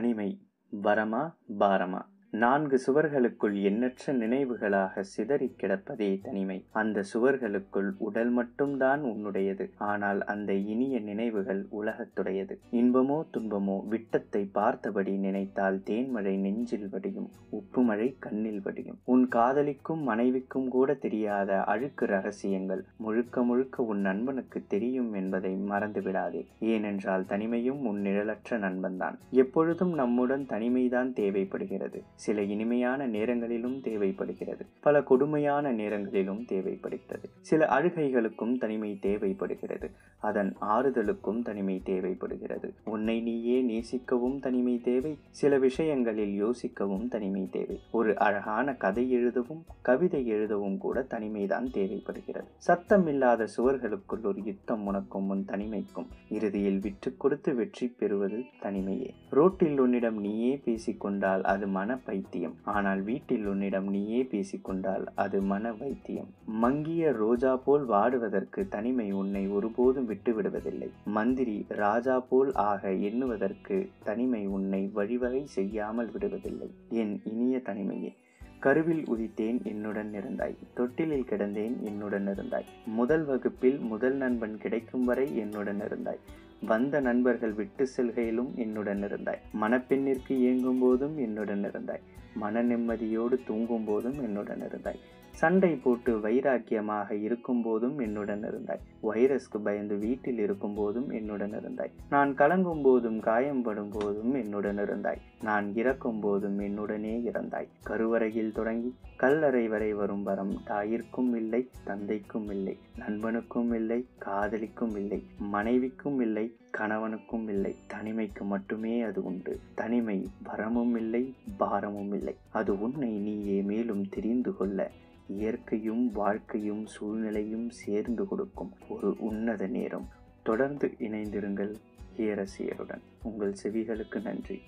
தனிமை வரமா பாரமா? நான்கு சுவர்களுக்குள் எண்ணற்ற நினைவுகளாக சிதறிக் கிடப்பதே தனிமை. அந்த சுவர்களுக்குள் உடல் மட்டும்தான் உன்னுடையது. ஆனால் அந்த இனிய நினைவுகள் உலகத்துடையது. இன்பமோ துன்பமோ விட்டத்தை பார்த்தபடி நினைத்தால் தேன்மழை நெஞ்சில் வடியும் உப்புமழை கண்ணில் வடியும். உன் காதலிக்கும் மனைவிக்கும் கூட தெரியாத அழுக்கு ரகசியங்கள் முழுக்க முழுக்க உன் நண்பனுக்கு தெரியும் என்பதை மறந்துவிடாதே. ஏனென்றால் தனிமையும் உன் நிழலற்ற நண்பன்தான். எப்பொழுதும் நம்முடன் தனிமைதான் தேவைப்படுகிறது. சில இனிமையான நேரங்களிலும் தேவைப்படுகிறது. பல கொடுமையான நேரங்களிலும் தேவைப்படுகிறது. சில அழுகைகளுக்கும் தனிமை தேவைப்படுகிறது. அதன் ஆறுதலுக்கும் தனிமை தேவைப்படுகிறது. உன்னை நீயே நேசிக்கவும் தனிமை தேவை. சில விஷயங்களில் யோசிக்கவும் தனிமை தேவை. ஒரு அழகான கதை எழுதவும் கவிதை எழுதவும் கூட தனிமைதான் தேவைப்படுகிறது. சத்தம் இல்லாத சுவர்களுக்குள் ஒரு யுத்தம் உனக்கும் உன் தனிமைக்கும். இறுதியில் விற்று கொடுத்து வெற்றி பெறுவது தனிமையே. ரோட்டில் உன்னிடம் நீயே பேசிக்கொண்டால் அது மன வைத்தியம். ஆனால் வீட்டில் உன்னிடம் நீயே பேசிக்கொண்டால் அது மன வைத்தியம். மங்கிய ரோஜா போல் வாடுவதற்கு தனிமை உன்னை ஒருபோதும் விட்டு விடுவதில்லை. மந்திரி ராஜா போல் ஆக எண்ணுவதற்கு தனிமை உன்னை வழிவகை செய்யாமல் விடுவதில்லை. என் இனிய தனிமையே கருவில் உதித்தேன் என்னுடன் இருந்தாய் தொட்டிலில் கிடந்தேன் என்னுடன் இருந்தாய் முதல் வகுப்பில் முதல் நண்பன் கிடைக்கும் வரை என்னுடன் இருந்தாய் வந்த நண்பர்கள் விட்டு செல்கையிலும் என்னுடன் இருந்தாய் மணப்பெண்ணிற்கு இயங்கும் போதும் என்னுடன் இருந்தாய் மன நிம்மதியோடு தூங்கும் போதும் என்னுடன் இருந்தாய் சண்டை போட்டு வைராக்கியமாக இருக்கும் போதும் என்னுடன் இருந்தாய் வைரஸ்க்கு பயந்து வீட்டில் இருக்கும் போதும் என்னுடன் இருந்தாய் நான் கலங்கும் போதும் காயம்படும் போதும் என்னுடன் இருந்தாய் நான் இறக்கும் போதும் என்னுடனே இறந்தாய். கருவறையில் தொடங்கி கல்லறை வரை வரும் வரம் தாயிற்கும் இல்லை தந்தைக்கும் இல்லை நண்பனுக்கும் இல்லை காதலிக்கும் இல்லை மனைவிக்கும் இல்லை கணவனுக்கும் இல்லை. தனிமைக்கு மட்டுமே அது உண்டு. தனிமை வரமும் இல்லை பாரமும் இல்லை. அது உன்னை நீயே மேலும் தெரிந்து கொள்ள இயற்கையும் வாழ்க்கையும் சூழ்நிலையும் சேர்ந்து கொடுக்கும் ஒரு உன்னத நேரம். தொடர்ந்து இணைந்திருங்கள் ஹியரசியருடன் உங்கள் செவிகளுக்கு நன்றி.